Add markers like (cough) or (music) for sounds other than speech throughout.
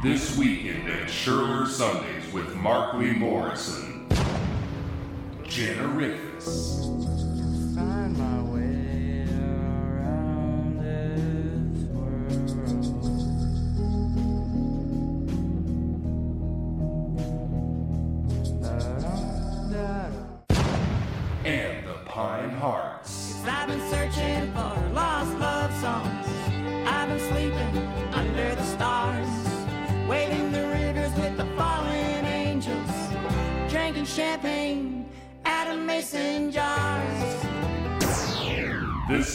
This weekend at Schurler Sundays with Mark Lee Morrison. Generificus. find my way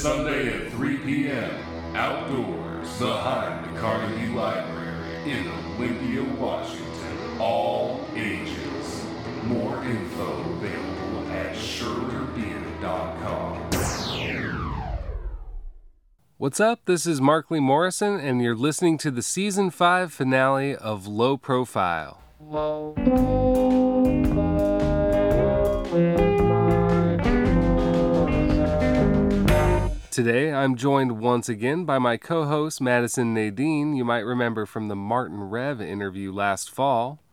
Sunday at 3 p.m. Outdoors behind the Carnegie Library in Olympia, Washington. All ages. More info available at ShirleyBeer.com. What's up? This is Mark Lee Morrison, and you're listening to the season 5 finale of Low Profile. Today, I'm joined once again by my co host, Madison Nadine, you might remember from the Martin Rev interview last fall.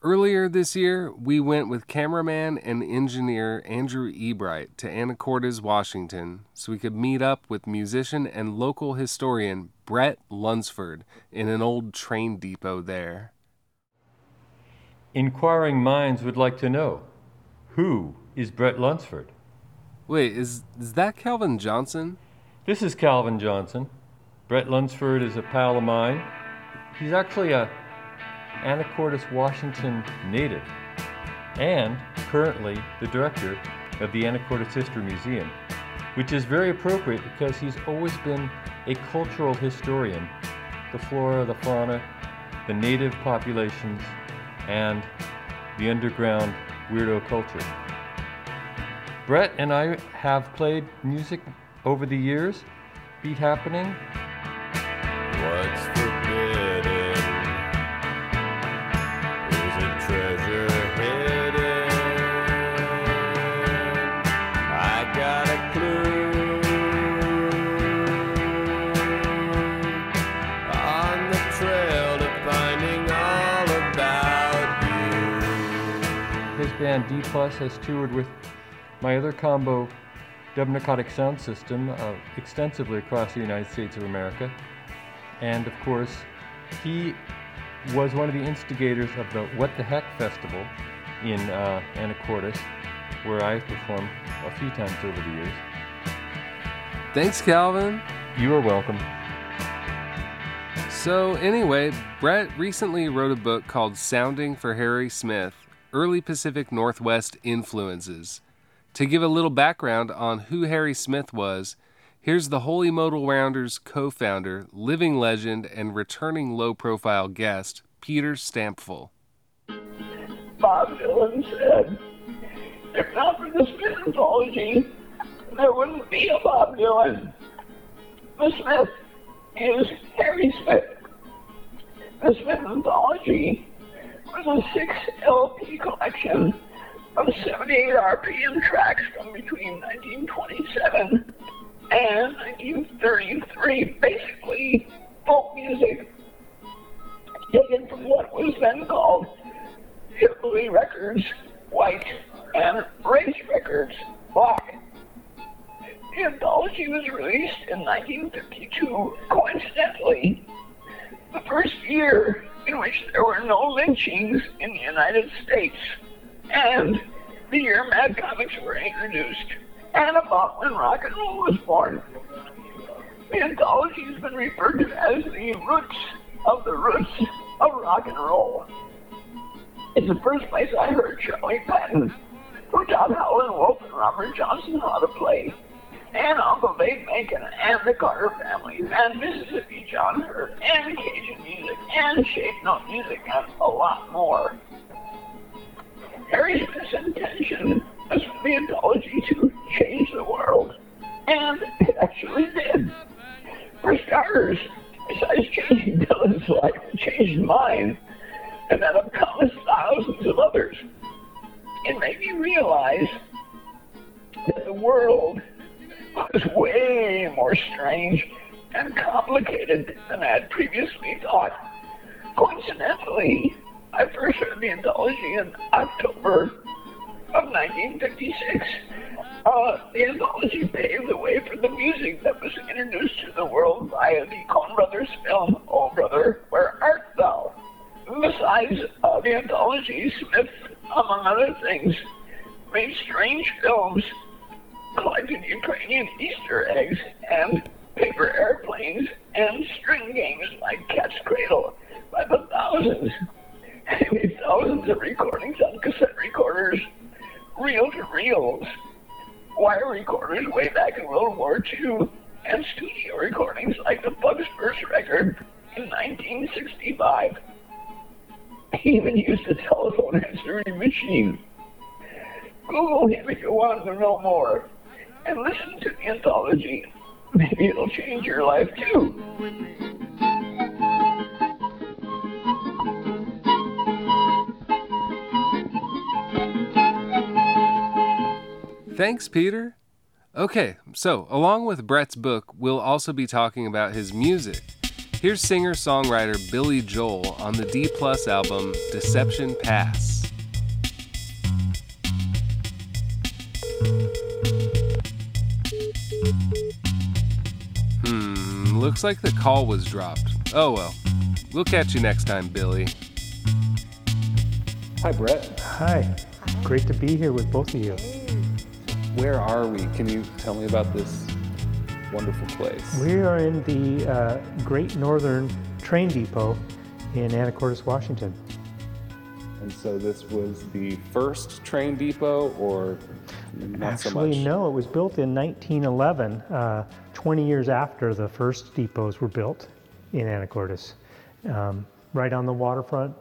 Earlier this year, we went with cameraman and engineer Andrew Ebright to Anacortes, Washington, so we could meet up with musician and local historian Bret Lunsford in an old train depot there. Inquiring minds would like to know who is Bret Lunsford? Wait, is, is that Calvin Johnson? This is Calvin Johnson. Bret Lunsford is a pal of mine. He's actually a Anacortes, Washington native and currently the director of the Anacortes History Museum, which is very appropriate because he's always been a cultural historian. The flora, the fauna, the native populations, and the underground weirdo culture. Bret and I have played music over the years. Beat Happening, What's forbidden is a treasure hidden. I got a clue on the trail to finding all about you. his band D Plus has toured with my other combo, Dub Narcotic Sound System, uh, extensively across the United States of America. And of course, he was one of the instigators of the What the Heck Festival in uh, Anacortes, where I've performed a few times over the years. Thanks, Calvin. You are welcome. So, anyway, Bret recently wrote a book called Sounding for Harry Smith Early Pacific Northwest Influences. To give a little background on who Harry Smith was, here's the Holy Modal Rounders co founder, living legend, and returning low profile guest, Peter Stampfel. Bob Dylan said, if not for the Smith anthology, there wouldn't be a Bob Dylan. The Smith is Harry Smith. The Smith anthology was a six LP collection of 78 RPM tracks from between 1927 and 1933, basically folk music. Taken from what was then called Hillbilly Records, White, and Race Records, Black. The anthology was released in 1952, coincidentally, the first year in which there were no lynchings in the United States, and the year Mad Comics were introduced, and about when rock and roll was born. The anthology has been referred to as the roots of the roots of rock and roll. It's the first place I heard Charlie Patton, who taught Howlin' Wolf and Robert Johnson how to play, and Uncle Dave Macon, and the Carter families, and Mississippi John Hurt, and Cajun music, and shape note music, and a lot more. Harry Smith's intention was for the anthology to change the world, and it actually did. For starters, besides changing Dylan's life, it changed mine, and that of countless thousands of others. It made me realize that the world was way more strange and complicated than I had previously thought. Coincidentally, I first heard the anthology in October of 1956. Uh, the anthology paved the way for the music that was introduced to the world via the Coen Brothers film, Oh Brother, Where Art Thou? Besides uh, the anthology, Smith, among other things, made strange films, collected Ukrainian Easter eggs, and paper airplanes, and string games like Cat's Cradle by the thousands. Made thousands of recordings on cassette recorders, reel to reels, wire recorders way back in World War II, and studio recordings like the Fugs first record in 1965. He even used a telephone answering machine. Google him if you want to know more. And listen to the anthology. Maybe it'll change your life too. Thanks, Peter. Okay, so along with Bret's book, we'll also be talking about his music. Here's singer songwriter Billy Joel on the D Plus album Deception Pass. Hmm, looks like the call was dropped. Oh well. We'll catch you next time, Billy. Hi, Brett. Hi. Great to be here with both of you. Where are we? Can you tell me about this wonderful place? We are in the uh, Great Northern Train Depot in Anacortes, Washington. And so this was the first train depot, or so Actually, much? no, it was built in 1911, uh, 20 years after the first depots were built in Anacortes, um, right on the waterfront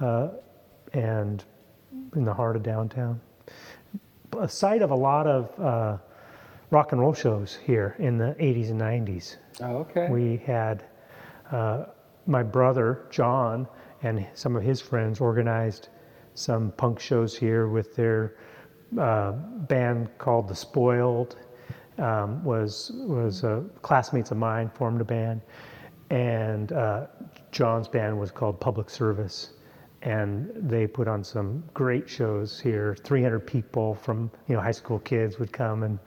uh, and in the heart of downtown. A site of a lot of uh, rock and roll shows here in the 80s and 90s. Oh, okay. We had uh, my brother John and some of his friends organized some punk shows here with their uh, band called The Spoiled. Um, was was uh, classmates of mine formed a band, and uh, John's band was called Public Service, and they put on some great shows here. 300 people from you know high school kids would come and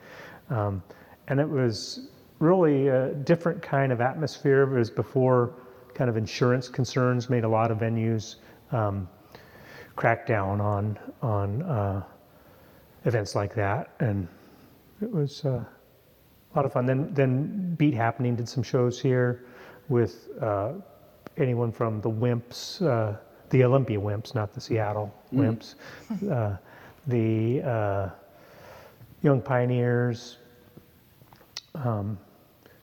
um, and it was really a different kind of atmosphere. It was before kind of insurance concerns made a lot of venues um, crack down on on uh, events like that, and it was uh, a lot of fun. Then then Beat Happening did some shows here with uh, anyone from the Wimps, uh, the Olympia Wimps, not the Seattle Wimps, uh, the uh, Young Pioneers, um,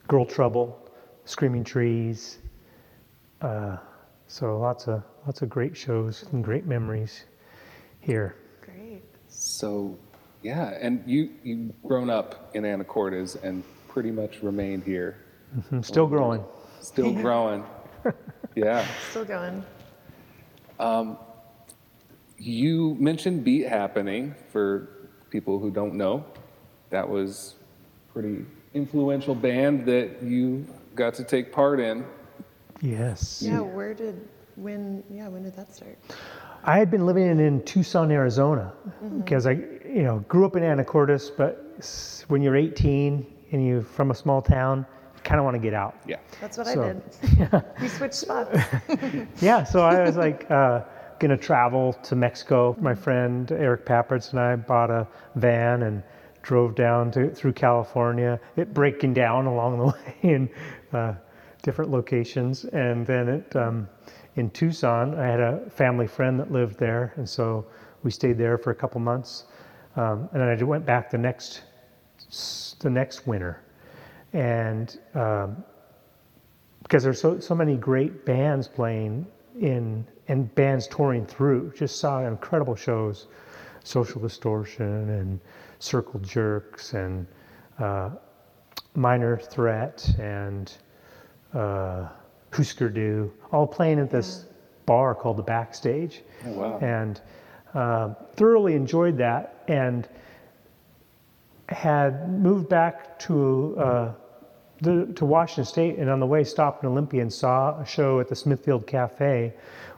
Girl Trouble, Screaming Trees. Uh, so lots of lots of great shows and great memories here. Great. So, yeah, and you you've grown up in Anacortes and pretty much remained here, I'm still growing. still growing. (laughs) yeah. Still going. Um, you mentioned Beat Happening for people who don't know. That was pretty influential band that you got to take part in. Yes. Yeah, where did, when, yeah, when did that start? I had been living in, in Tucson, Arizona, mm-hmm. because I, you know, grew up in Anacortes, but when you're 18 and you're from a small town, you kind of want to get out. Yeah. That's what So- I did. (laughs) We switched spots. (laughs) Yeah, so I was like uh, gonna travel to Mexico. My friend Eric Papperts and I bought a van and drove down to, through California. It breaking down along the (laughs) way in uh, different locations, and then it um, in Tucson. I had a family friend that lived there, and so we stayed there for a couple months, um, and then I went back the next the next winter, and. Um, because there's so, so many great bands playing in and bands touring through. Just saw incredible shows, Social Distortion and Circle Jerks and uh, Minor Threat and uh, Husker Du, all playing at this bar called the Backstage. Oh, wow. And uh, thoroughly enjoyed that and had moved back to uh, the, to Washington State, and on the way stopped in Olympia and saw a show at the Smithfield Cafe,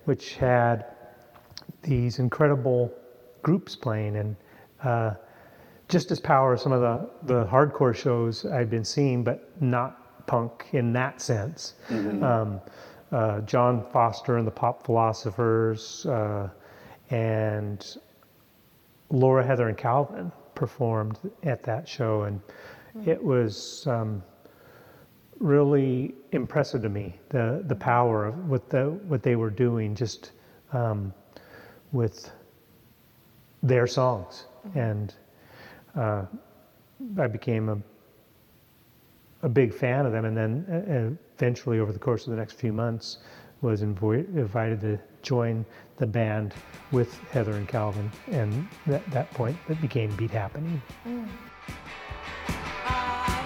which had these incredible groups playing, and uh, just as power as some of the, the hardcore shows I'd been seeing, but not punk in that sense. Um, uh, John Foster and the Pop Philosophers, uh, and Laura, Heather, and Calvin performed at that show, and it was um, really impressive to me the the power of what the what they were doing just um, with their songs, and uh, I became a a big fan of them, and then uh, eventually over the course of the next few months was invo- invited to join the band with Heather and Calvin, and at that point it became Beat Happening. Mm. I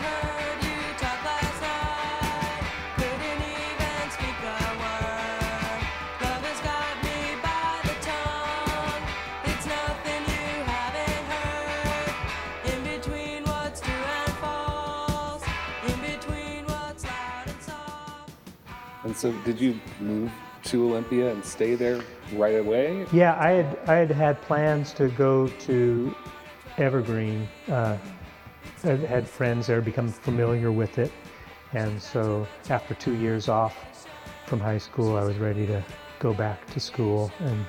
heard you talk last night. Couldn't even speak a word. Love has got me by the tongue. It's nothing you haven't heard. In between what's true and false. In between what's loud and soft. And so, did you move to Olympia and stay there right away? Yeah, I had I had had plans to go to Evergreen. Uh, I had friends there, become familiar with it, and so after two years off from high school, I was ready to go back to school and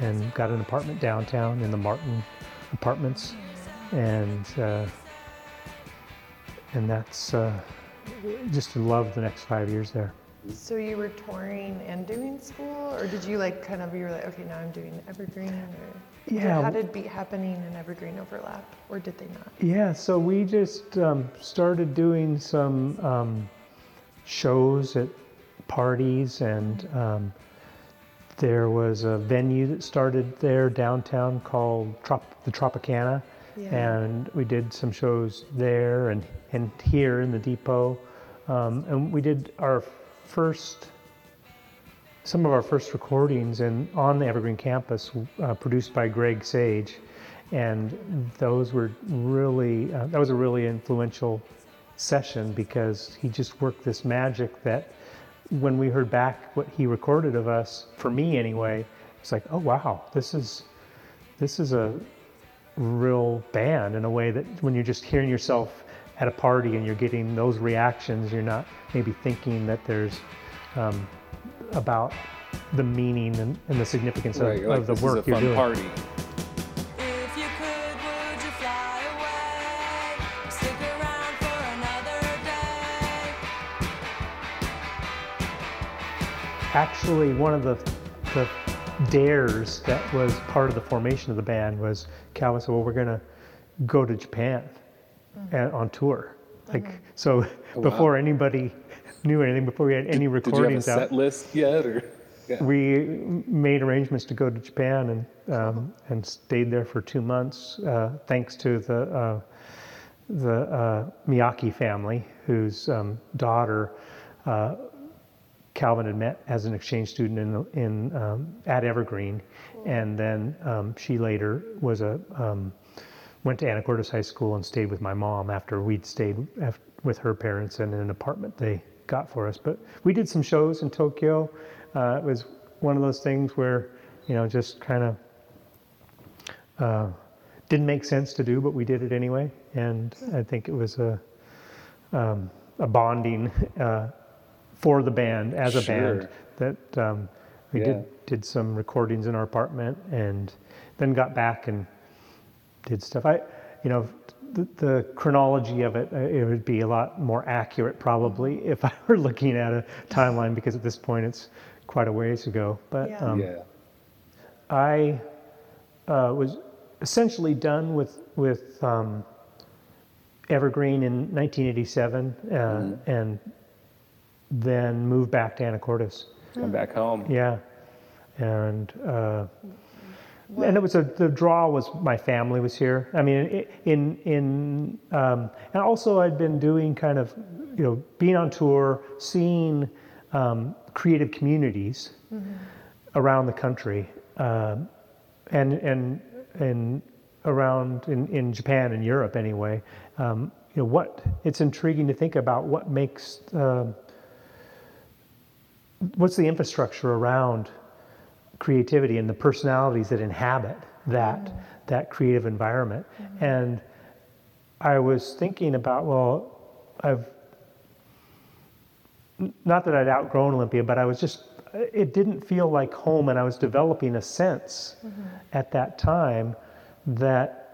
and got an apartment downtown in the Martin Apartments, and uh, and that's uh, just loved the next five years there. So you were touring and doing school, or did you like kind of you were like, okay, now I'm doing Evergreen, or Yeah. How did Beat Happening and Evergreen overlap, or did they not? Yeah, so we just um, started doing some um, shows at parties, and um, there was a venue that started there downtown called Trop- the Tropicana, Yeah. and we did some shows there and, and here in the depot. Um, and we did our first some of our first recordings in, on the Evergreen campus, uh, produced by Greg Sage, and those were really uh, that was a really influential session because he just worked this magic that when we heard back what he recorded of us, for me anyway, it's like, oh wow, this is this is a real band in a way that when you're just hearing yourself at a party and you're getting those reactions, you're not maybe thinking that there's um, about the meaning and, and the significance Right, of, you're like, of the this work is a you're fun doing. party. If you could, would you fly away? Stick around for another day. Actually, one of the, the dares that was part of the formation of the band was Calvin said, "Well, we're gonna go to Japan and, on tour." Like so, Oh, (laughs) before anybody knew anything, before we had any Did you have a recordings out, set list yet, or? Yeah. we made arrangements to go to Japan and um, and stayed there for two months, uh, thanks to the uh, the uh, Miyake family, whose um, daughter uh, Calvin had met as an exchange student in in um, at Evergreen, and then um, she later was a um, went to Anacortes High School and stayed with my mom after we'd stayed with her parents in an apartment they got for us. But we did some shows in Tokyo. Uh, it was one of those things where, you know, just kind of uh, didn't make sense to do, but we did it anyway. And I think it was a um, a bonding uh, for the band as a band that um, we Yeah. did did some recordings in our apartment and then got back and did stuff. I, you know, the, the chronology of it, uh, it would be a lot more accurate probably if (laughs) I were looking at a timeline because at this point it's quite a ways ago. But Yeah. um, yeah. I uh, was essentially done with with um, Evergreen in 1987, uh, and then moved back to Anacortes. Come back home. Yeah, and uh, and it was a the draw was my family was here. I mean, in in um, and also I'd been doing kind of you know being on tour, seeing um, creative communities around the country, um, and and and around in, in Japan and Europe anyway, um, you know, what it's intriguing to think about what makes um what's the infrastructure around creativity and the personalities that inhabit that mm-hmm. that creative environment. Mm-hmm. And I was thinking about well, I've not that I'd outgrown Olympia, but I was just it didn't feel like home, and I was developing a sense mm-hmm. at that time that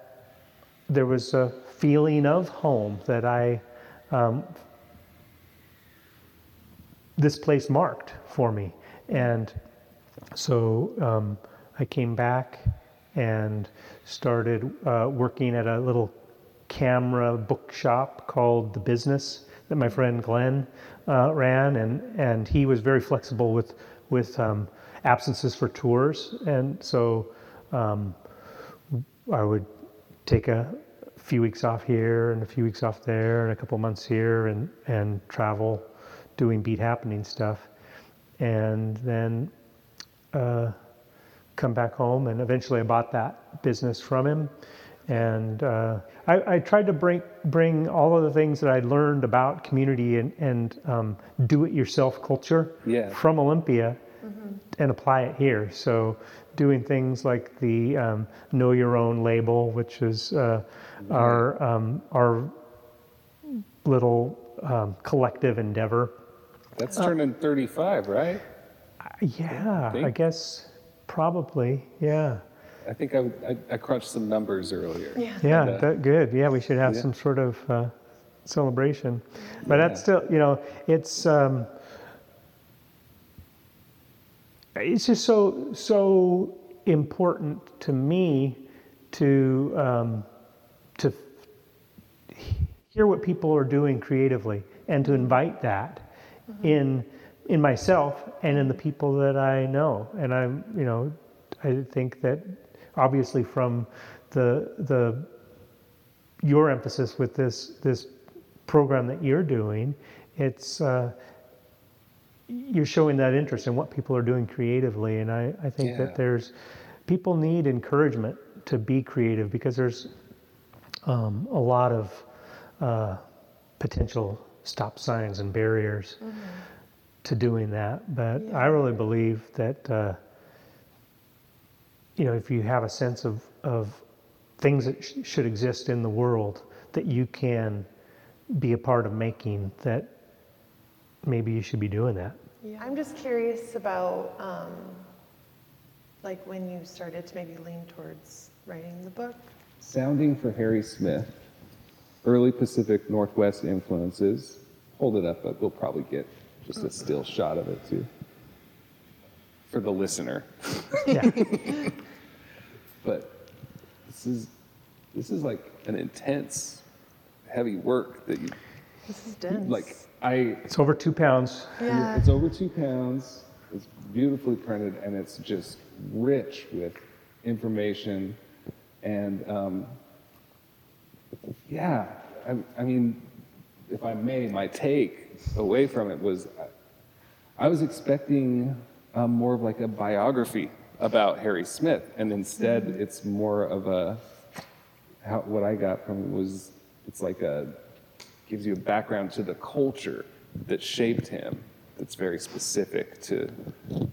there was a feeling of home that I um, this place marked for me, and so um, I came back and started uh, working at a little camera bookshop called The Business that my friend Glenn uh, ran, and and he was very flexible with with um, absences for tours, and so um, I would take a few weeks off here and a few weeks off there and a couple months here and and travel doing beat happening stuff. And then uh, come back home and eventually I bought that business from him and uh, I, I tried to bring bring all of the things that I learned about community and, and um, do-it-yourself culture Yeah. from Olympia and apply it here. So doing things like the um, Know Your Own label, which is uh, our um, our little um, collective endeavor. That's turning 35, right? Yeah, I think. guess probably. Yeah, I think I, I, I crunched some numbers earlier. Yeah. yeah, And, uh, that, good. Yeah, we should have Yeah. some sort of uh, celebration. But that's still, you know, it's um, it's just so so important to me to um, to hear what people are doing creatively and to invite that in in myself and in the people that I know. And I'm, you know, I think that obviously from the the your emphasis with this this program that you're doing, it's uh, you're showing that interest in what people are doing creatively, and I, I think Yeah. that there's people need encouragement to be creative because there's um, a lot of uh, potential stop signs and barriers to doing that. But I really believe that uh, you know if you have a sense of of things that sh- should exist in the world that you can be a part of making, that maybe you should be doing that. Yeah. I'm just curious about, um, like, when you started to maybe lean towards writing the book. Sounding for Harry Smith, early Pacific Northwest influences. Hold it up, but we'll probably get just a still shot of it too. For the listener. (laughs) Yeah. But this is this is like an intense, heavy work that you This is dense. like. I it's over two pounds. yeah. It's over two pounds. It's beautifully printed, and it's just rich with information. And um, yeah, I, I mean, if I may, my take away from it was I, was expecting um, more of like a biography about Harry Smith, and instead, it's more of a how, what I got from it was it's like a gives you a background to the culture that shaped him that's very specific to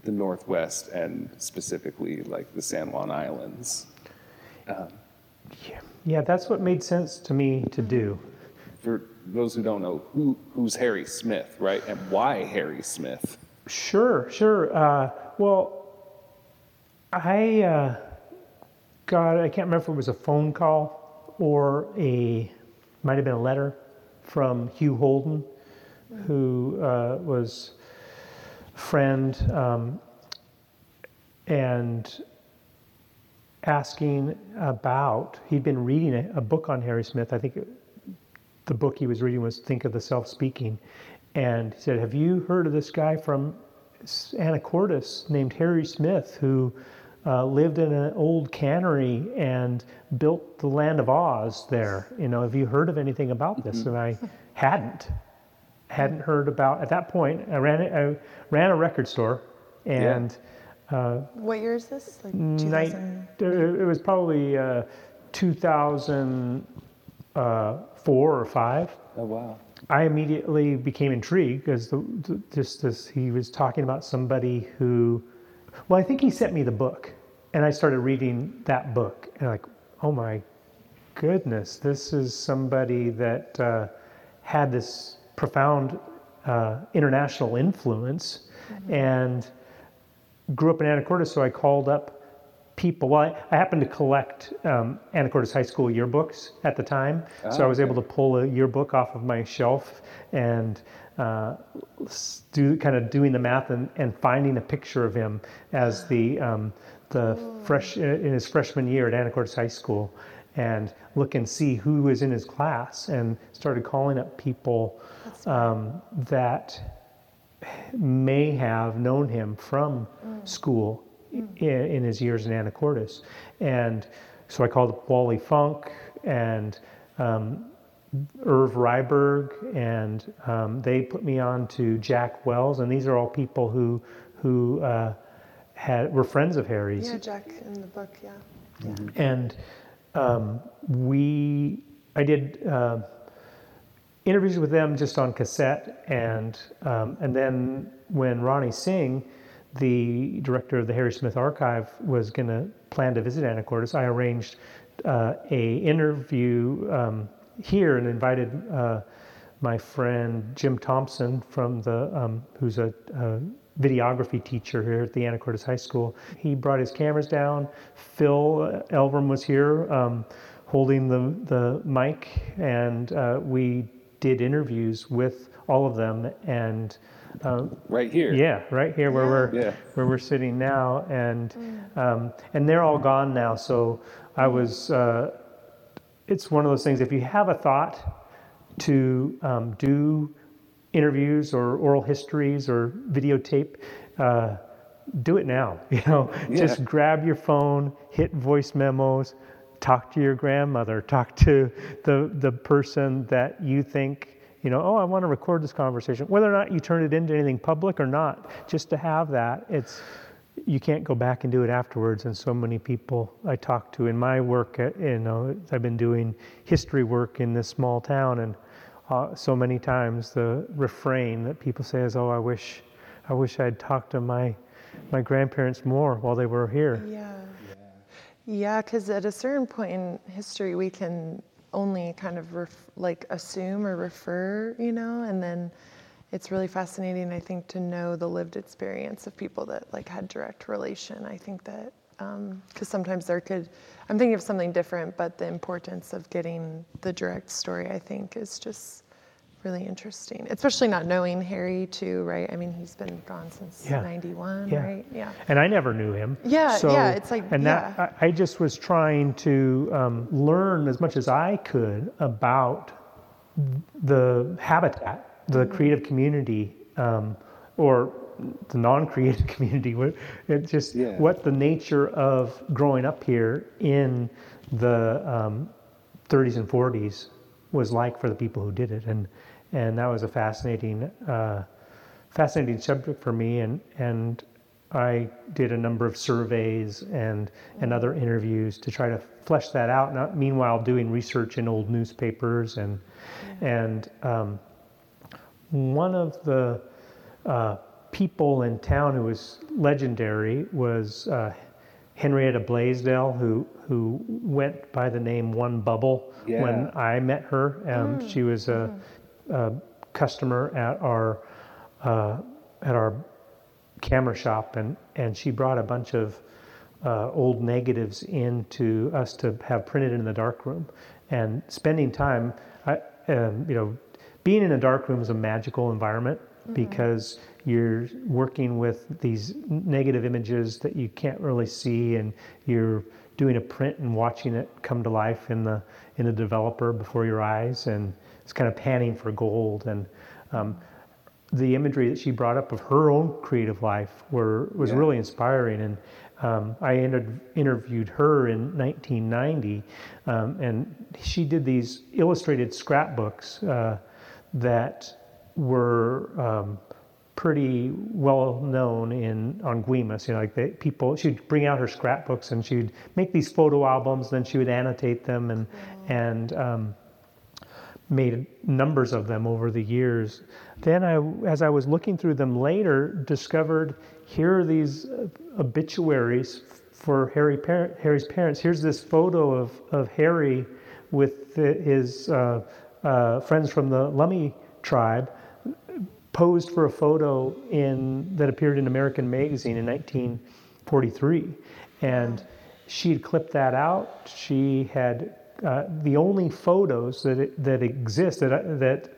the Northwest and specifically like the San Juan Islands. Yeah, that's what made sense to me to do. For those who don't know, who, who's Harry Smith, right? And why Harry Smith? Sure, sure. Uh, well, I uh, got, I can't remember if it was a phone call or a, might have been a letter from Hugh Holden, who uh, was a friend um, and asking about, he'd been reading a, a book on Harry Smith. I think it, the book he was reading was Think of the Self Speaking. And he said, Have you heard of this guy from Anacortes named Harry Smith who uh, lived in an old cannery and built the land of Oz there? You know, have you heard of anything about this? And I hadn't. Hadn't heard about, at that point, I ran, a- I ran a record store and What year is this? Like night, 2000? it was probably uh, 2000, uh, four or five. Oh wow. I immediately became intrigued because the, the, just as he was talking about somebody who, well, I think he sent me the book, and I started reading that book, and like, oh my goodness, this is somebody that uh, had this profound uh, international influence, and grew up in Anacortes, so I called up people. Well, I, I happened to collect um, Anacortes High School yearbooks at the time, so I was able to pull a yearbook off of my shelf and uh, do kind of doing the math and, and finding a picture of him as the um, the fresh in his freshman year at Anacortes High School, and look and see who was in his class, and started calling up people um, that may have known him from school in, in his years in Anacortes. And so I called up Wally Funk and um, Irv Ryberg, and um, they put me on to Jack Wells. And these are all people who, who uh, had, were friends of Harry's. Yeah, Jack in the book, yeah. And um, we, I did uh, interviews with them just on cassette, and um, and then when Rani Singh, the director of the Harry Smith Archive, was going to plan to visit Anacortes, I arranged uh, a interview um, here and invited uh, my friend Jim Thompson from the um, who's a, a videography teacher here at the Anacortes High School. He brought his cameras down. Phil Elverum was here um, holding the, the mic, and uh, we did interviews with all of them. And uh, Right here. yeah, right here where we're Yeah. where we're sitting now, and um, and they're all gone now. So I was. Uh, it's one of those things. If you have a thought to um, do interviews or oral histories or videotape, uh, do it now. (laughs) You know, just grab your phone, hit voice memos, talk to your grandmother, talk to the the person that you think. You know, oh, I want to record this conversation. Whether or not you turn it into anything public or not, just to have that, it's you can't go back and do it afterwards. And so many people I talk to in my work, uh, you know, I've been doing history work in this small town, and uh, so many times the refrain that people say is, "Oh, I wish, I wish I'd talked to my my grandparents more while they were here." Yeah. Yeah, because at a certain point in history, we can only kind of ref- like assume or refer, you know, and then it's really fascinating, I think, to know the lived experience of people that like had direct relation. I think that um, because sometimes there could, I'm thinking of something different, but the importance of getting the direct story, I think, is just really interesting. Especially not knowing Harry too, right? I mean, he's been gone since Yeah. '91, Yeah. right? Yeah. And I never knew him. Yeah, So, yeah, it's like- and that I, I just was trying to um, learn as much as I could about the habitat, the Mm-hmm. creative community, um, or the non-creative (laughs) community. what- It just Yeah. what the nature of growing up here in the um, 30s and 40s was like for the people who did it, and and that was a fascinating. Uh, fascinating subject for me and and I did a number of surveys and and other interviews to try to flesh that out. Now, meanwhile, doing research in old newspapers and and um, one of the uh, people in town who was legendary was uh, Henrietta Blaisdell, who who went by the name One Bubble yeah. when I met her. Um, She was a, a customer at our uh, at our camera shop, and and she brought a bunch of uh, old negatives in to us to have printed in the darkroom, and spending time, I, um, you know, being in a darkroom is a magical environment because you're working with these negative images that you can't really see, and you're doing a print and watching it come to life in the in the developer before your eyes, and it's kind of panning for gold and. Um, the imagery that she brought up of her own creative life were was Yeah. really inspiring and um, I inter- interviewed her in 1990 um, and she did these illustrated scrapbooks uh, that were um, pretty well known in on Guemes you know like people she'd bring out her scrapbooks and she'd make these photo albums then she would annotate them and and um, made numbers of them over the years. Then, I, as I was looking through them later, discovered here are these uh, obituaries for Harry Harry's parents. Here's this photo of, of Harry with his uh, uh, friends from the Lummi tribe posed for a photo in that appeared in American Magazine in 1943, and she had clipped that out. She had uh, the only photos that that exist that that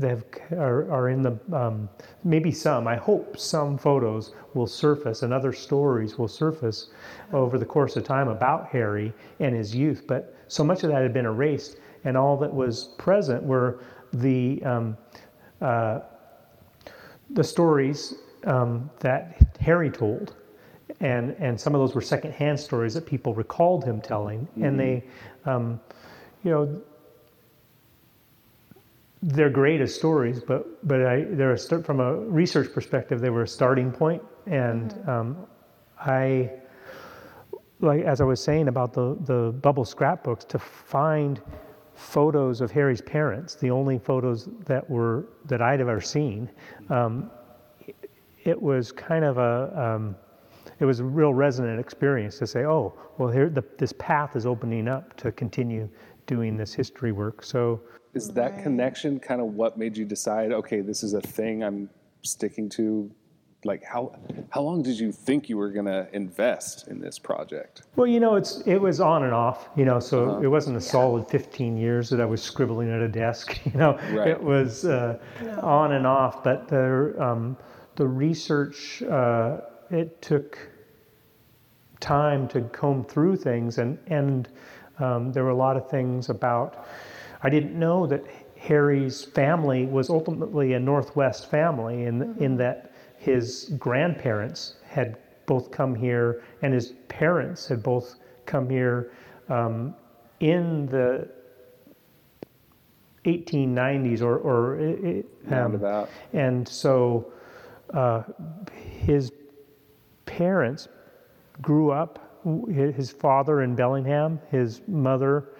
that have, are, are in the um, maybe some. I hope some photos will surface and other stories will surface over the course of time about Harry and his youth. But so much of that had been erased, and all that was present were the um, uh, the stories um, that Harry told, and and some of those were secondhand stories that people recalled him telling, and they, um, you know, they're great as stories, but but I they're a start, from a research perspective, they were a starting point, and um, I like as I was saying about the the bubble scrapbooks to find photos of Harry's parents, the only photos that were that I'd ever seen. Um, it was kind of a um, it was a real resonant experience to say, oh, well, here the, this path is opening up to continue doing this history work. So Is that connection kind of what made you decide, okay, this is a thing I'm sticking to? Like, how how long did you think you were going to invest in this project? Well, you know, it's it was on and off, you know, so it wasn't a solid 15 years that I was scribbling at a desk, (laughs) you know. Right. It was uh, on and off, but the um, the research uh, it took time to comb through things, and and um, there were a lot of things about. I didn't know that Harry's family was ultimately a Northwest family, in in that his grandparents had both come here, and his parents had both come here um, in the 1890s or, or it, um, and so uh, his parents grew up, his father in Bellingham, his mother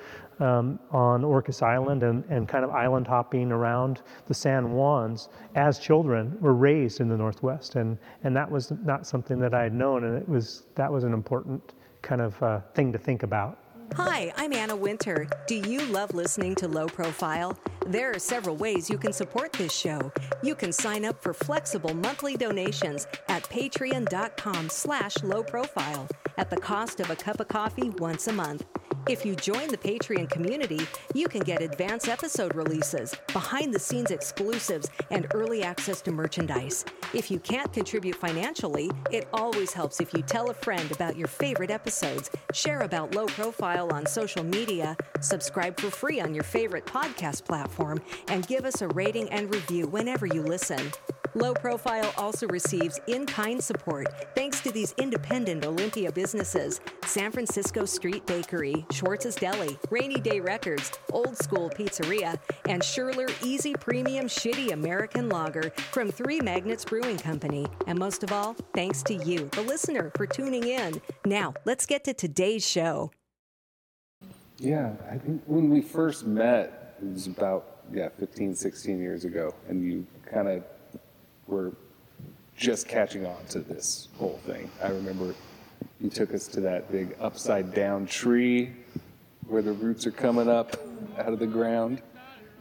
um, on Orcas Island, and, and kind of island hopping around the San Juans as children were raised in the Northwest. And, and that was not something that I had known, and it was, that was an important kind of uh, thing to think about. Hi, I'm Anna Winter. Do you love listening to Low Profile? There are several ways you can support this show. You can sign up for flexible monthly donations at patreon.com slash low profile at the cost of a cup of coffee once a month. If you join the Patreon community, you can get advance episode releases, behind the scenes exclusives, and early access to merchandise. If you can't contribute financially, it always helps if you tell a friend about your favorite episodes, share about low profile on social media, subscribe for free on your favorite podcast platform, and give us a rating and review whenever you listen. Low Profile also receives in kind support thanks to these independent Olympia businesses San Francisco Street Bakery, Schwartz's Deli, Rainy Day Records, Old School Pizzeria, and Schurler Easy Premium Shitty American Lager from Three Magnets Brewing Company. And most of all, thanks to you, the listener, for tuning in. Now, let's get to today's show. Yeah, I think when we first met, it was about, yeah, 15, 16 years ago, and you kind of were just catching on to this whole thing. I remember you took us to that big upside down tree where the roots are coming up out of the ground,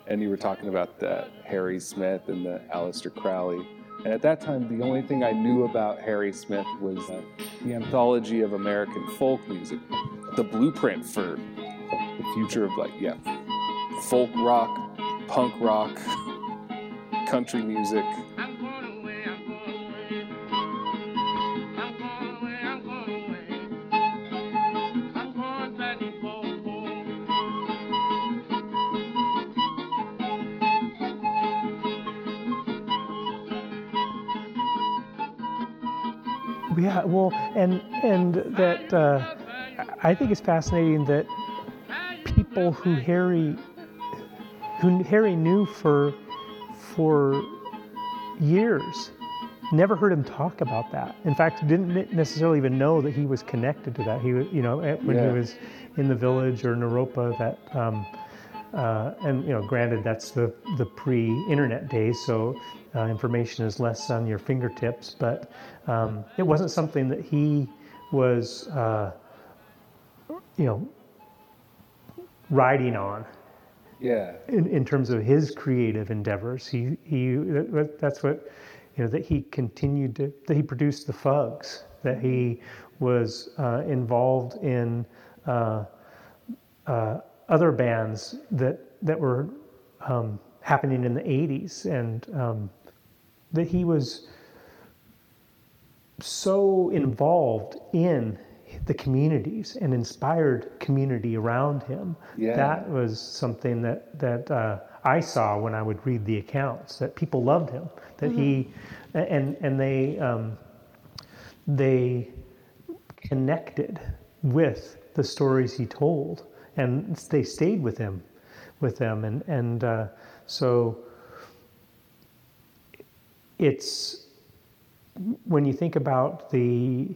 and you were talking about the Harry Smith and the Aleister Crowley. And at that time, the only thing I knew about Harry Smith was uh, the anthology of American folk music, the blueprint for the future of like yeah folk rock punk rock country music Yeah, well, and and that uh, I think it's fascinating that people who Harry who Harry knew for for years never heard him talk about that. In fact, didn't necessarily even know that he was connected to that. He you know, when Yeah. he was in the village or Naropa, that um, uh, and you know, granted, that's the the pre-internet days, so uh, information is less on your fingertips. But um, it wasn't something that he was, uh, you know, riding on Yeah. in, in terms of his creative endeavors. He, he that's what, you know, that he continued to, that he produced the Fugs, that he was uh, involved in uh, uh, other bands that, that were um, happening in the 80s, and um, that he was so involved in the communities and inspired community around him. Yeah. That was something that that uh, I saw when I would read the accounts that people loved him. That he and and they um, they connected with the stories he told, and they stayed with him, with them, and and uh, so it's when you think about the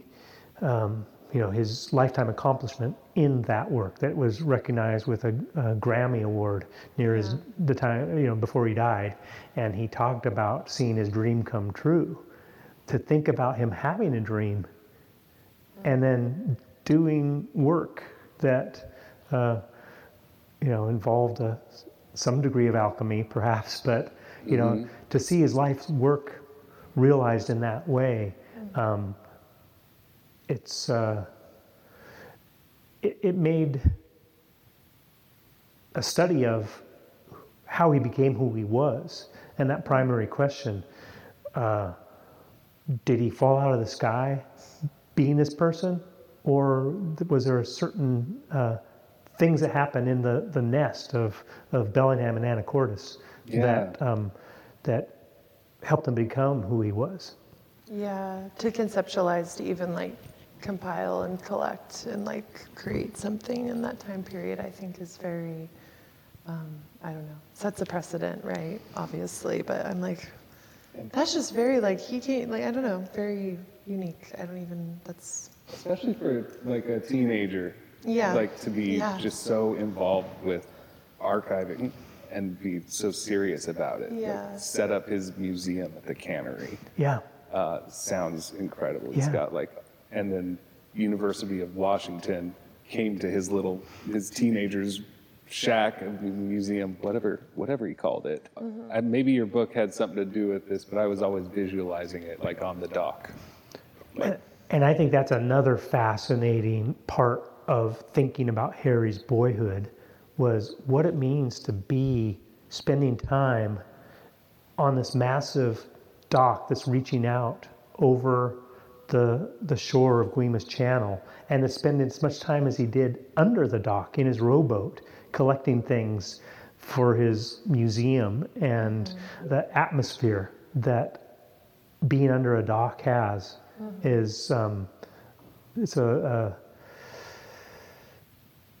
um, you know his lifetime accomplishment in that work that was recognized with a, a Grammy award near his the time you know before he died, and he talked about seeing his dream come true. To think about him having a dream, and then doing work that uh, you know involved a, some degree of alchemy, perhaps, but you know to see his life's work realized in that way. Um, it's uh, it, it made a study of how he became who he was and that primary question uh, did he fall out of the sky being this person or was there a certain uh, things that happen in the, the nest of, of Bellingham and Anacortes Yeah. that um, that helped him become who he was Yeah, to conceptualize, to even like compile and collect and like create something in that time period, I think is very, um, I don't know, sets a precedent, right? Obviously, but I'm like, that's just very like he can't like I don't know, very unique. I don't even. That's Especially for like a teenager. Yeah. Like to be Yeah. just so involved with archiving and be so serious about it. Like, Yeah. set up his museum at the cannery. yeah Uh, sounds incredible. He's Yeah. got like, and then University of Washington came to his little, his teenager's shack of the museum, whatever, whatever he called it. And maybe your book had something to do with this, but I was always visualizing it like on the dock. Like, And I think that's another fascinating part of thinking about Harry's boyhood was what it means to be spending time on this massive dock that's reaching out over the the shore of Guemes Channel and to spend as much time as he did under the dock in his rowboat collecting things for his museum and the atmosphere that being under a dock has is um, it's a, a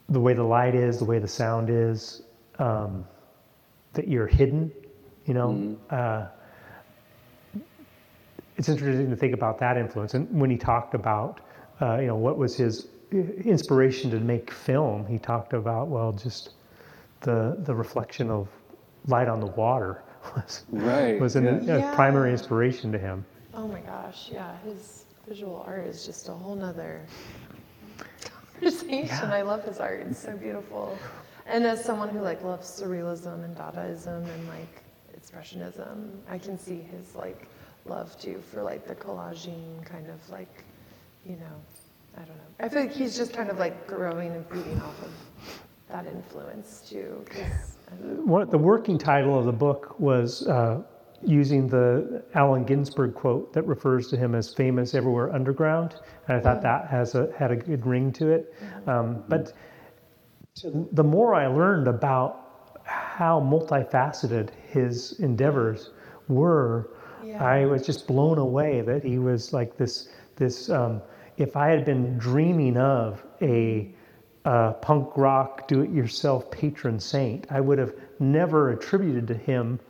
the way the light is, the way the sound is, um, that you're hidden, you know. Uh, it's interesting to think about that influence. And when he talked about, uh, you know, what was his inspiration to make film, he talked about, well, just the the reflection of light on the water (laughs) was Right, was an, yeah. a Yeah. primary inspiration to him. oh my gosh, yeah. His visual art is just a whole nother conversation. I love his art. It's so beautiful. And as someone who like loves surrealism and Dadaism and like expressionism, I can see his like love too for like the collaging kind of like, you know, I don't know. I feel like he's just kind of like growing and feeding off of that influence too. One, the working title of the book was uh, using the Allen Ginsberg quote that refers to him as famous everywhere underground, and I thought that has a had a good ring to it. Um, but the more I learned about how multifaceted his endeavors were, Yeah. I was just blown away that he was like this. This, um, if I had been dreaming of a uh, punk rock, do-it-yourself patron saint, I would have never attributed to him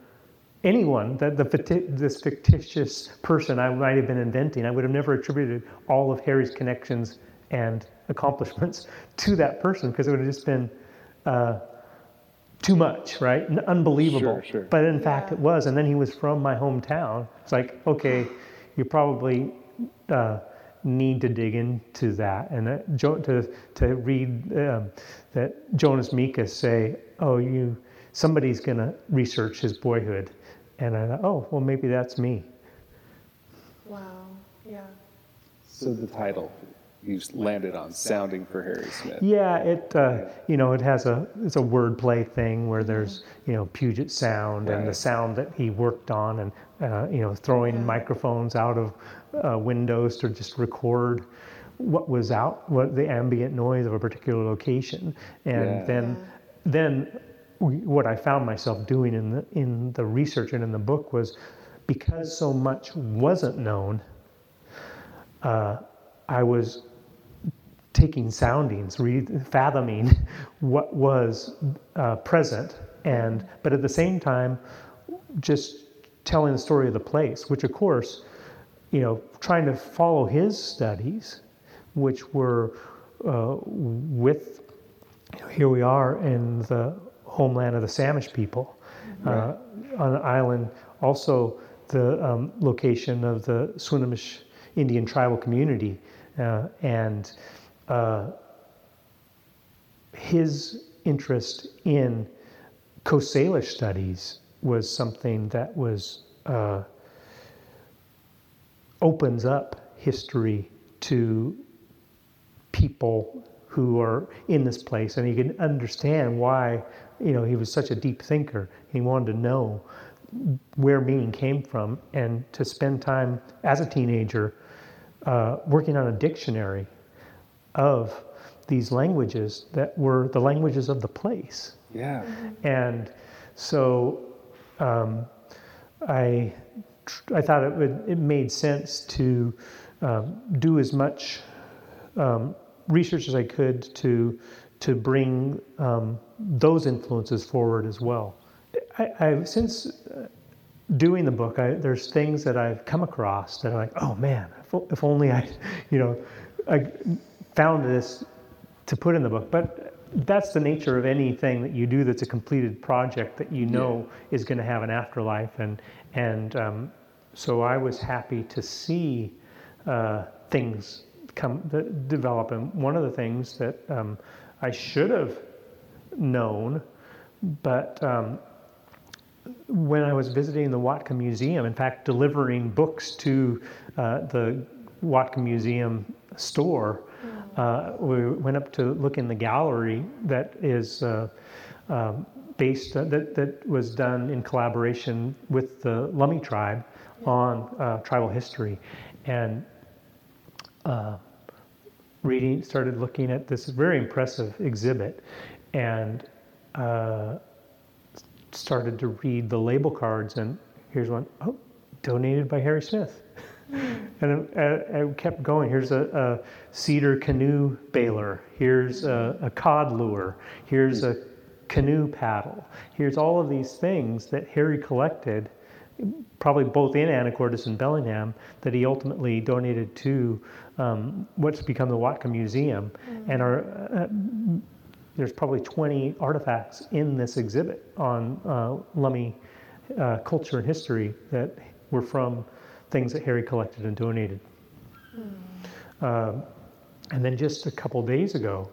anyone that the this fictitious person I might have been inventing. I would have never attributed all of Harry's connections and accomplishments (laughs) to that person because it would have just been uh, too much, right? Unbelievable. Sure, sure. But in fact, it was. And then he was from my hometown. It's like, okay, you probably uh, need to dig into that. And that, Jo- to, to read um, that Jonas Mekas say, oh, you, somebody's going to research his boyhood. And I thought, oh, well, maybe that's me. Wow. Yeah. So the title you landed on, sounding for Harry Smith. Yeah, it uh, you know it has a it's a wordplay thing where there's you know Puget Sound and the sound that he worked on and uh, you know throwing microphones out of uh, windows to just record what was out what the ambient noise of a particular location and Yeah. then then we, what I found myself doing in the in the research and in the book was because so much wasn't known uh, I was taking soundings, re- fathoming (laughs) what was uh, present, and but at the same time, just telling the story of the place, which of course, you know, trying to follow his studies, which were uh, with. Here we are in the homeland of the Samish people, uh, on an island. Also, the um, location of the Swinomish Indian tribal community, uh, and uh, his interest in Coast Salish studies was something that was uh, opens up history to people who are in this place, and you can understand why you know he was such a deep thinker. He wanted to know where meaning came from, and to spend time as a teenager uh, working on a dictionary of these languages that were the languages of the place. Yeah. And so um, I, tr- I thought it, would, it made sense to um, do as much um, research as I could to, to bring um, those influences forward as well. I, I've since uh, doing the book, I, there's things that I've come across that are like, oh man, if, if only I, (laughs) you know, I found this to put in the book. But that's the nature of anything that you do that's a completed project that you know is going to have an afterlife. And, and um, so I was happy to see uh, things come develop. And one of the things that um, I should have known, but um, when I was visiting the Whatcom Museum, in fact, delivering books to uh, the Whatcom Museum store, uh, we went up to look in the gallery that is uh, um, based, uh, that, that was done in collaboration with the Lummi tribe on uh, tribal history. And uh, reading, started looking at this very impressive exhibit and uh, started to read the label cards. And here's one, oh, donated by Harry Smith. And I, I kept going. Here's a, a cedar canoe baler. Here's a, a cod lure. Here's a canoe paddle. Here's all of these things that Harry collected, probably both in Anacortes and Bellingham, that he ultimately donated to um, what's become the Whatcom Museum. And are, uh, there's probably 20 artifacts in this exhibit on uh, Lummi uh, culture and history that were from things that Harry collected and donated. Um, and then just a couple days ago,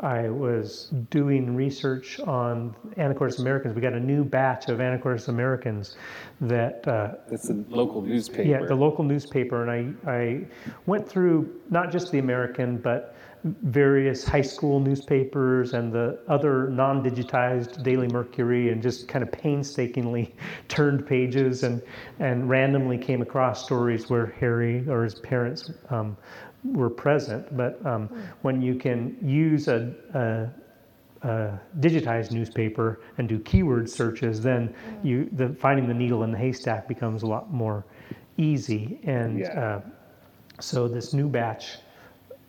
I was doing research on Anacortes Americans. We got a new batch of Anacortes Americans that uh, That's the local newspaper. yeah, the local newspaper, and I, I went through not just the American, but various high school newspapers and the other non-digitized Daily Mercury, and just kind of painstakingly (laughs) turned pages and and randomly came across stories where Harry or his parents um, were present. But um, when you can use a, a uh, digitized newspaper and do keyword searches, then you the finding the needle in the haystack becomes a lot more easy. And Yeah. uh, so this new batch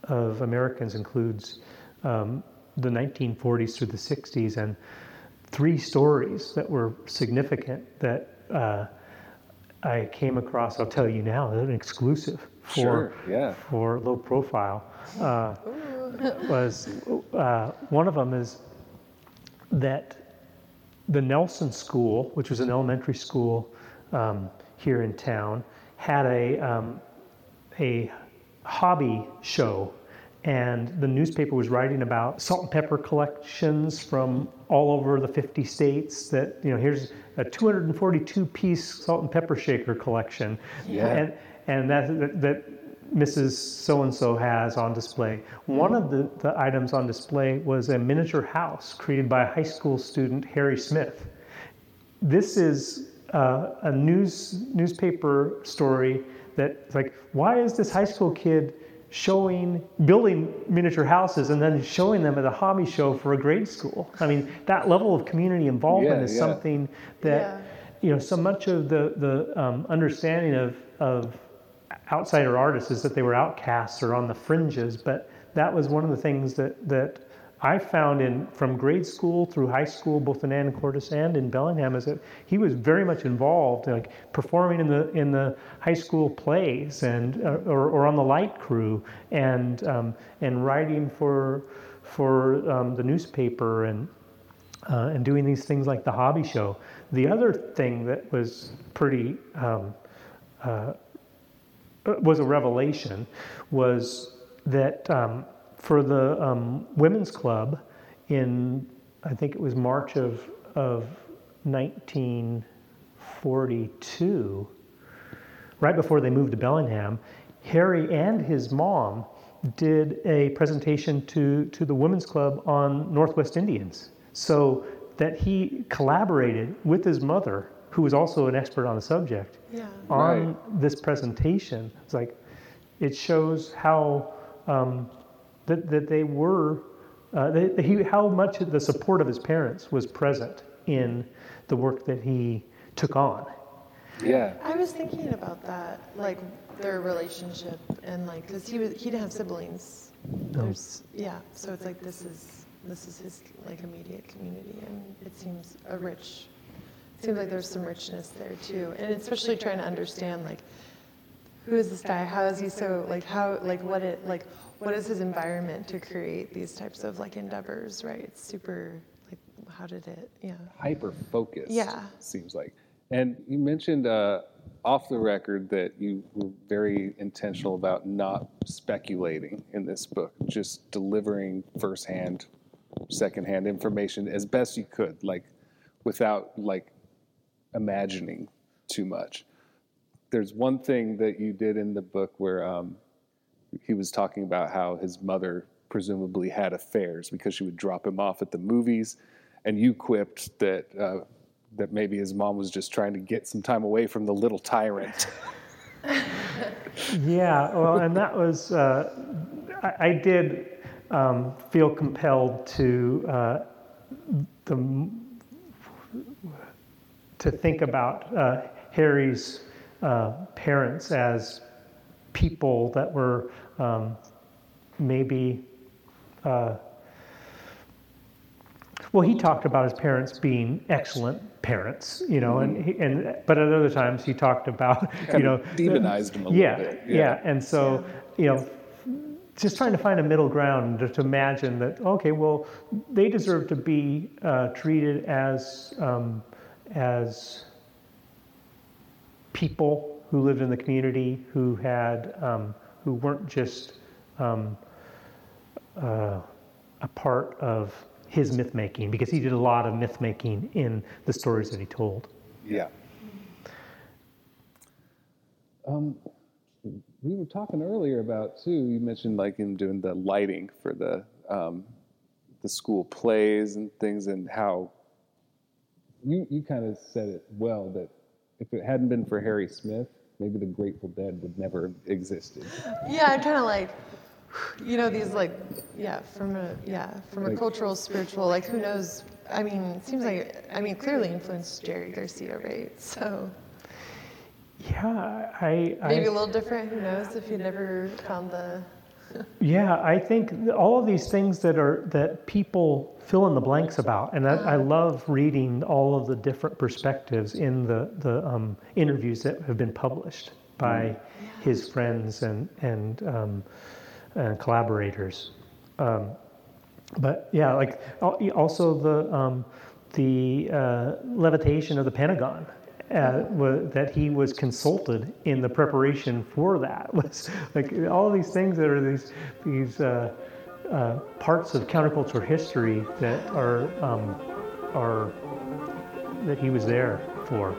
of Americans includes um, the 1940s through the 60s and three stories that were significant that uh, I came across. I'll tell you now, they're an exclusive for Sure, yeah. for low profile. Uh, was uh, one of them is that the Nelson School, which was an elementary school um, here in town, had a um, a hobby show, and the newspaper was writing about salt and pepper collections from all over the 50 states. That you know, here's a 242 piece salt and pepper shaker collection, Yeah. and and that that, that Mrs. So and so has on display. One of the, the items on display was a miniature house created by a high school student Harry Smith. This is uh, a news newspaper story that it's like why is this high school kid showing building miniature houses and then showing them at a hobby show for a grade school i mean that level of community involvement Yeah, is yeah. something that Yeah. you know so much of the the um, understanding of of outsider artists is that they were outcasts or on the fringes but that was one of the things that that I found in from grade school through high school, both in Anacortes and in Bellingham, is that he was very much involved, like performing in the in the high school plays and uh, or, or on the light crew and um, and writing for for um, the newspaper and uh, and doing these things like the hobby show. The other thing that was pretty um, uh, was a revelation was that um, for the um, women's club in I think it was March of of 1942, right before they moved to Bellingham, Harry and his mom did a presentation to to the women's club on Northwest Indians. So that he collaborated with his mother, who was also an expert on the subject, Yeah. on Right. this presentation. It's like it shows how um, that that they were uh, that he, how much the support of his parents was present in the work that he took on. Yeah. I was thinking about that, like their relationship, and like, cause he was he didn't have siblings. There's yeah, so it's like this is this is his like immediate community, and it seems a rich. It seems like there's some richness there too, and especially trying to understand like who is this guy? How is he so like how like what it like what is his environment to create these types of like endeavors? Right? It's super like how did it? Yeah. hyper focused. Yeah. Seems like. And you mentioned uh, off the record that you were very intentional about not speculating in this book, just delivering firsthand, secondhand information as best you could, like without like imagining too much. There's one thing that you did in the book where um, he was talking about how his mother presumably had affairs because she would drop him off at the movies, and you quipped that uh, that maybe his mom was just trying to get some time away from the little tyrant. (laughs) Yeah, well, and that was, uh, I, I did um, feel compelled to uh, the, to think about uh, Harry's uh, parents as people that were um, maybe. Uh, well, he talked about his parents being excellent parents, you know, and he, and but at other times he talked about, you know, demonized him a little yeah, bit. Yeah. and so you know, just trying to find a middle ground to, to imagine that okay, well, they deserve to be uh, treated as um, as people who lived in the community who had um, who weren't just um, uh, a part of his myth making because he did a lot of myth making in the stories that he told. Yeah. Um, we were talking earlier about too. You mentioned like him doing the lighting for the um, the school plays and things, and how you you kind of said it well that if it hadn't been for Harry Smith, maybe the Grateful Dead would never have existed. Yeah, I'm kind of like, you know, these like, yeah, from a yeah, from a Like- cultural, spiritual, like who knows? I mean, it seems like I mean, clearly influenced Jerry Garcia, right? So Yeah, I, I maybe a little different. Who knows if you never found the Yeah, I think all of these things that are that people fill in the blanks about, and I, I love reading all of the different perspectives in the the um, interviews that have been published by his friends and and um, and collaborators. Um, but yeah, like also the um, the uh, levitation of the Pentagon. Uh, that he was consulted in the preparation for that (laughs) was like all these things that are these these uh, uh, parts of counterculture history that are um, are that he was there for.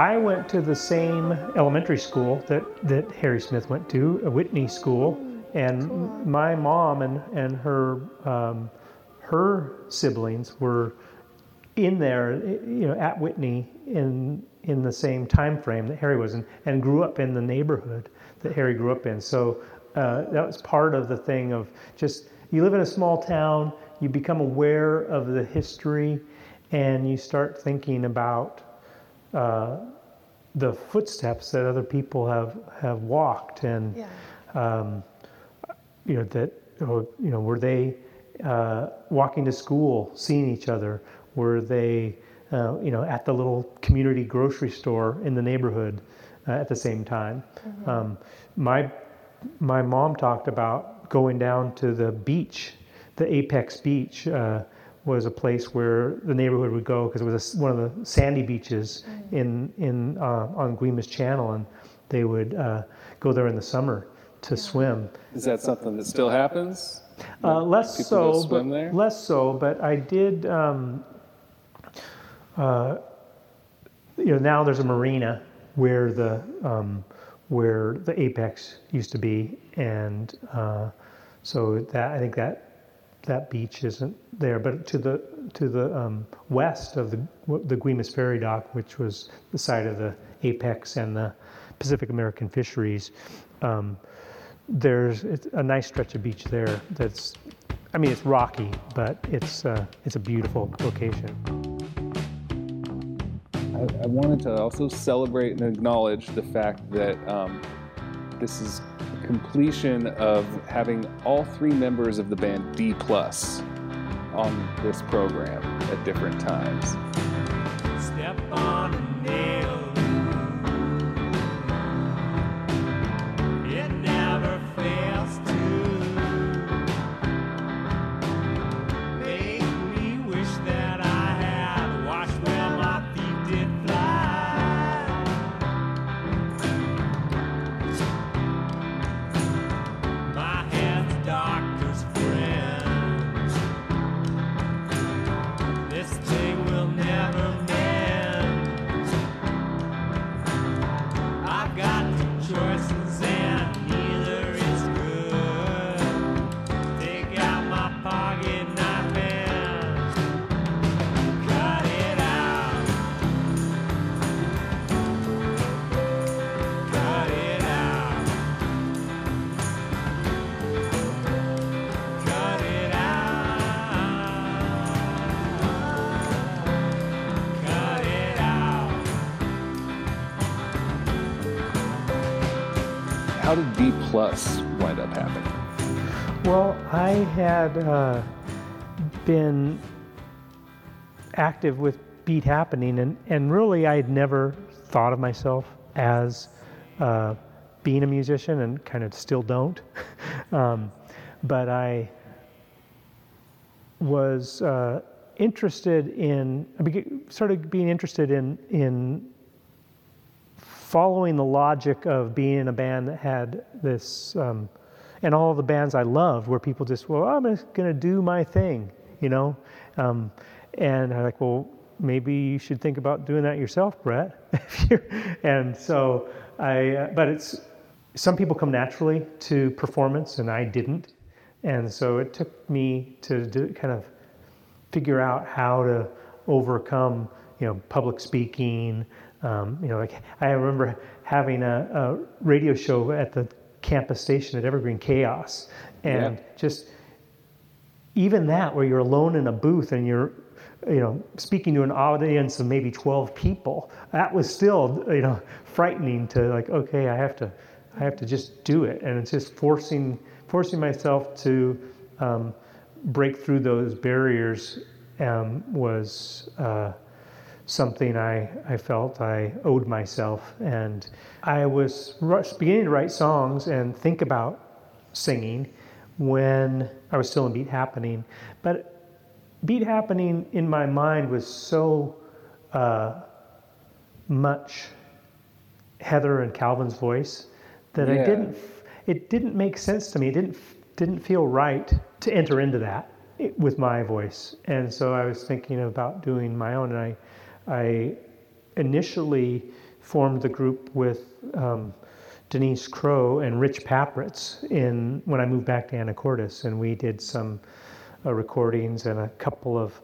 I went to the same elementary school that, that Harry Smith went to, a Whitney School, and my mom and, and her um, her siblings were in there, you know, at Whitney in in the same time frame that Harry was in, and grew up in the neighborhood that Harry grew up in. So uh, that was part of the thing of just you live in a small town, you become aware of the history, and you start thinking about uh, the footsteps that other people have have walked, and Yeah. um, you know that you know were they uh, walking to school, seeing each other? Were they uh, you know at the little community grocery store in the neighborhood uh, at the same time? Um, my my mom talked about going down to the beach, the Apex Beach. Uh, was a place where the neighborhood would go because it was a s one of the sandy beaches in in uh, on Guemes Channel, and they would uh, go there in the summer to swim. Is that something that still happens? Uh, less People so, swim but there? less so. But I did. Um, uh, you know, now there's a marina where the um, where the apex used to be, and uh, so that I think that that beach isn't there. But to the to the um, west of the the Guemes Ferry Dock, which was the site of the apex and the Pacific American fisheries. Um, there's a nice stretch of beach there that's I mean it's rocky but it's uh, it's a beautiful location I, I wanted to also celebrate and acknowledge the fact that um, this is completion of having all three members of the band D plus on this program at different times. Plus wind up happening? well I had uh, been active with Beat Happening and, and really I had never thought of myself as uh, being a musician and kind of still don't (laughs) um, but I was uh, interested in started being interested in in following the logic of being in a band that had this um, and all the bands I loved where people just well I'm just gonna do my thing you know um, and I'm like well maybe you should think about doing that yourself Bret (laughs) and so I uh, but it's some people come naturally to performance and I didn't and so it took me to do, kind of figure out how to overcome, you know, public speaking. Um, you know, like I remember having a, a radio show at the campus station at Evergreen KAOS, and Yeah. just even that, where you're alone in a booth and you're, you know, speaking to an audience of maybe 12 people, that was still, you know, frightening to like, okay, I have to, I have to just do it, and it's just forcing, forcing myself to um, break through those barriers um, was uh, something I, I felt I owed myself. And I was beginning to write songs and think about singing when I was still in Beat Happening. But Beat Happening in my mind was so uh, much Heather and Calvin's voice that I didn't. It didn't make sense to me. It didn't didn't feel right to enter into that with my voice. And so I was thinking about doing my own. And I I initially formed the group with um, Denise Crow and Rich Papritz in when I moved back to Anacortes, and we did some uh, recordings and a couple of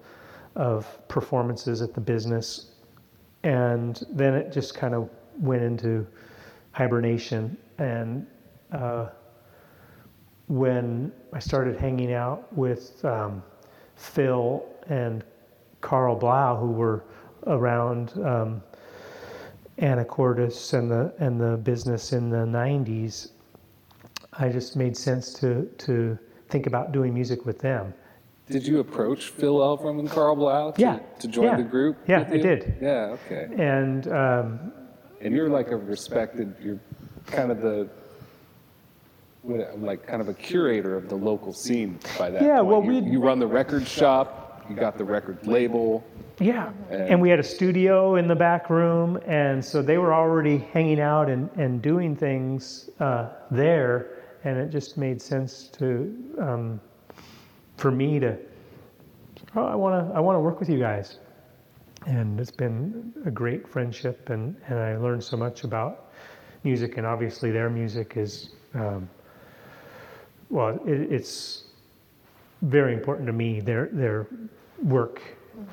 of performances at the business, and then it just kind of went into hibernation. And uh, when I started hanging out with um, Phil and Karl Blau, who were around um, Anacortes and the and the business in the '90s, I just made sense to to think about doing music with them. Did you approach Phil Elverum and Karl Blau to, Yeah, to join yeah, the group? yeah, I did. Yeah, okay. And um, And you're like a respected, you're kind of the, like kind of a curator of the local scene by that Yeah, point. well, we'd- you run the record shop, you got the record label. Yeah, And- and we had a studio in the back room, and so they were already hanging out and, and doing things uh, there, and it just made sense to um, for me to oh, I want to I want to work with you guys, and it's been a great friendship, and and I learned so much about music, and obviously their music is um, well, it, it's very important to me their their work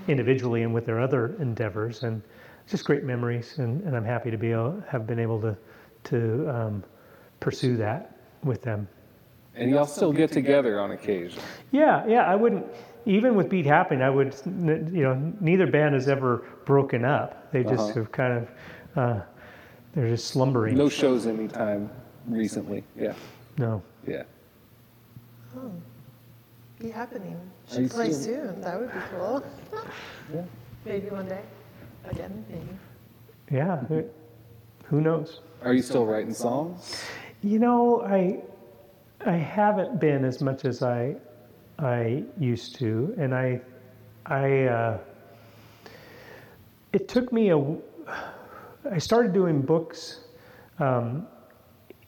individually and with their other endeavors and just great memories and, and I'm happy to be able, have been able to to um, pursue that with them. And y'all still get together on occasion. Yeah, yeah, I wouldn't even with Beat Happening, I would you know neither band has ever broken up. They just Uh-huh. have kind of uh, they're just slumbering. No shows anytime recently. Yeah, No. yeah. Oh, Beat Happening. Are you Should play still- soon. That would be cool. Yeah. (laughs) Maybe one day. Again, maybe. Yeah, who- who knows? Are you still writing songs? You know, I I haven't been as much as I I used to, and I I uh, it took me a I started doing books um,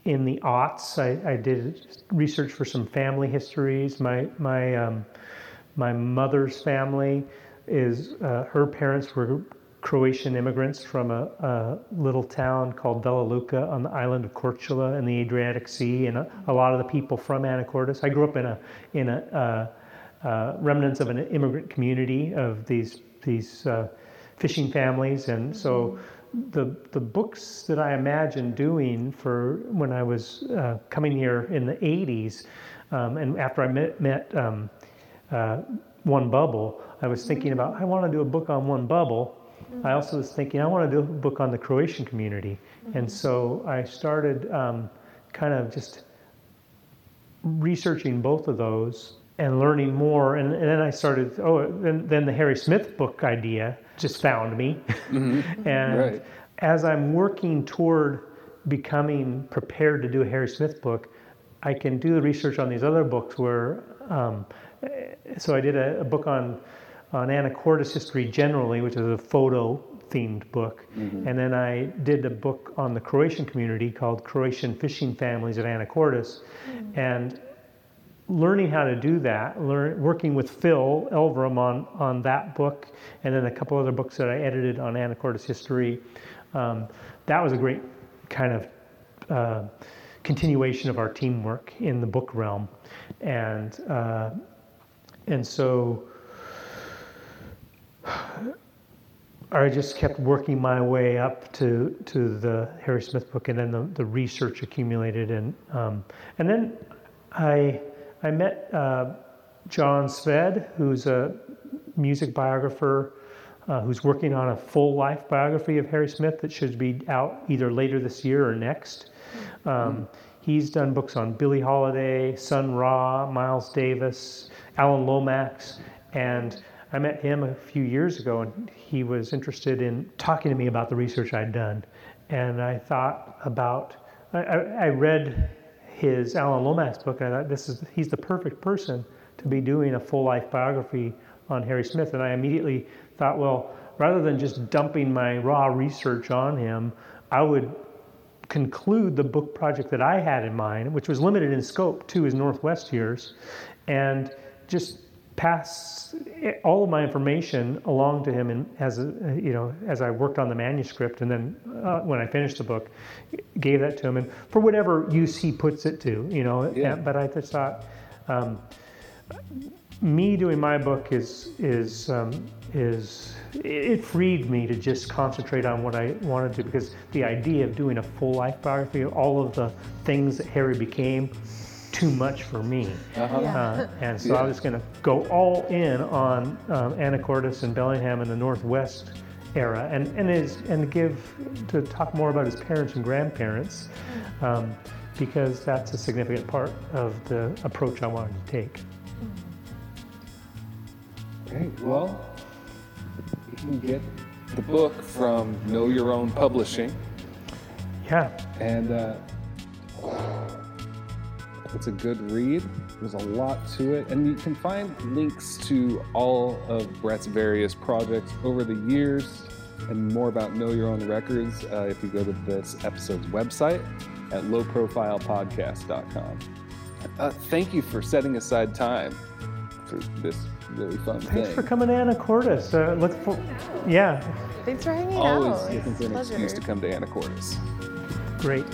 in the aughts. I, I did research for some family histories. My my um, my mother's family is uh, her parents were Croatian immigrants from a, a little town called Vela Luka on the island of Korčula in the Adriatic Sea, and a, a lot of the people from Anacortes. I grew up in a in a uh, uh, remnants of an immigrant community of these these uh, fishing families, and so the the books that I imagined doing for when I was uh, coming here in the 80s, um, and after I met met um, uh, One Bubble, I was thinking about I want to do a book on One Bubble. I also was thinking I want to do a book on the Croatian community, and so I started um, kind of just researching both of those and learning more. And, and then I started, oh, then, then the Harry Smith book idea just found me. Mm-hmm. (laughs) and Right. as I'm working toward becoming prepared to do a Harry Smith book, I can do the research on these other books where, um, so I did a, a book on, on Anacortes history generally, which is a photo themed book. Mm-hmm. And then I did a book on the Croatian community called Croatian Fishing Families at Anacortes. Mm. And learning how to do that, learn, working with Phil Elverum on, on that book, and then a couple other books that I edited on Anacortes history. Um, that was a great kind of uh, continuation of our teamwork in the book realm, and uh, and so I just kept working my way up to to the Harry Smith book, and then the, the research accumulated, and um, and then I I met uh, John Szwed, who's a music biographer, uh, who's working on a full life biography of Harry Smith that should be out either later this year or next. Um, He's done books on Billie Holiday, Sun Ra, Miles Davis, Alan Lomax, and I met him a few years ago, and he was interested in talking to me about the research I'd done. And I thought about, I, I, I read his Alan Lomax book, and I thought this is he's the perfect person to be doing a full life biography on Harry Smith. And I immediately thought, well, rather than just dumping my raw research on him, I would conclude the book project that I had in mind, which was limited in scope to his Northwest years, and just pass all of my information along to him and as you know as I worked on the manuscript and then uh, when I finished the book gave that to him and for whatever use he puts it to you know Yeah. but I just thought um, me doing my book is is um, is it freed me to just concentrate on what I wanted to because the idea of doing a full life biography of all of the things that Harry became too much for me Uh-huh. Yeah. uh, (laughs) and so I was going to go all in on um, Anacortes and Bellingham in the Northwest era, and and is and give to talk more about his parents and grandparents, um, because that's a significant part of the approach I wanted to take. Great. Well, you can get the book from Know Your Own Publishing, Yeah, and uh, it's a good read. There's a lot to it, and you can find links to all of Bret's various projects over the years, and more about Know Your Own Records uh, if you go to this episode's website at lowprofilepodcast.com. Uh, thank you for setting aside time for this really fun thanks thing. for coming to Anacortes. Uh, look for, yeah, Thanks for hanging Always out. looking It's for a an excuse to come to Anacortes. great.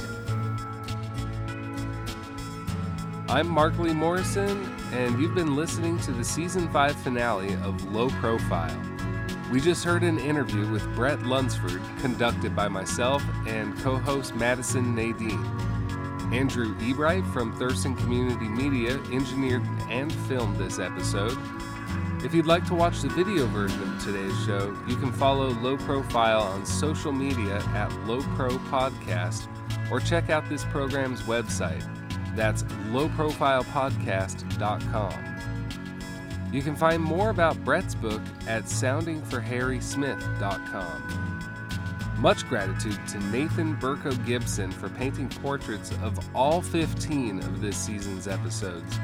I'm Markly Morrison, and you've been listening to the season 5 finale of Low Profile. We just heard an interview with Bret Lunsford, conducted by myself and co host Madison Nadine. Andrew Ebright from Thurston Community Media engineered and filmed this episode. If you'd like to watch the video version of today's show, you can follow Low Profile on social media at Low Pro Podcast or check out this program's website. That's lowprofilepodcast.com. You can find more about Bret's book at soundingforharrysmith.com. Much gratitude to Nathan Burko Gibson for painting portraits of all 15 of this season's episodes.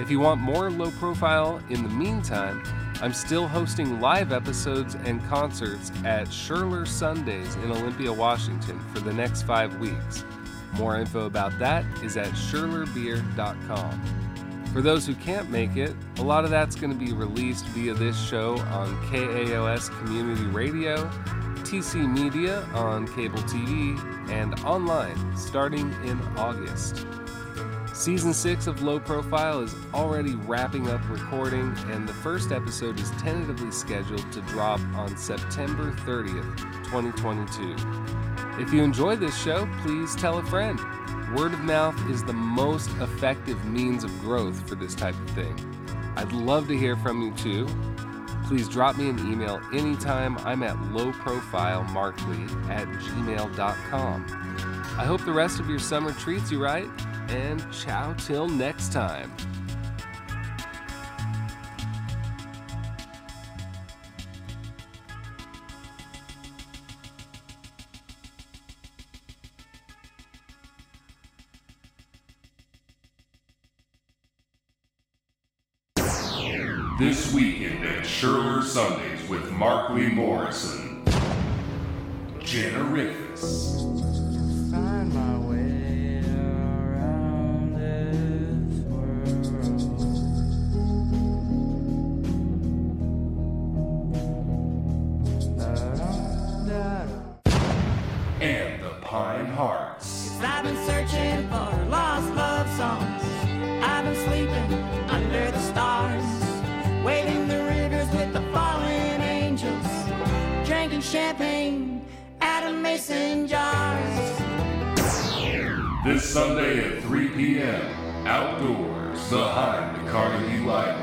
If you want more low profile in the meantime, I'm still hosting live episodes and concerts at Sherler Sundays in Olympia, Washington for the next five weeks. More info about that is at sherlerbeer.com. For those who can't make it, a lot of that's going to be released via this show on KAOS Community Radio, TC Media on cable TV, and online starting in August. Season 6 of Low Profile is already wrapping up recording, and the first episode is tentatively scheduled to drop on September 30th, 2022. If you enjoy this show, please tell a friend. Word of mouth is the most effective means of growth for this type of thing. I'd love to hear from you too. Please drop me an email anytime. I'm at lowprofilemarkley at gmail.com. I hope the rest of your summer treats you right, and ciao till next time. This weekend at Sherler Sundays with Markly Morrison. Rivas. Find my way Outdoors behind the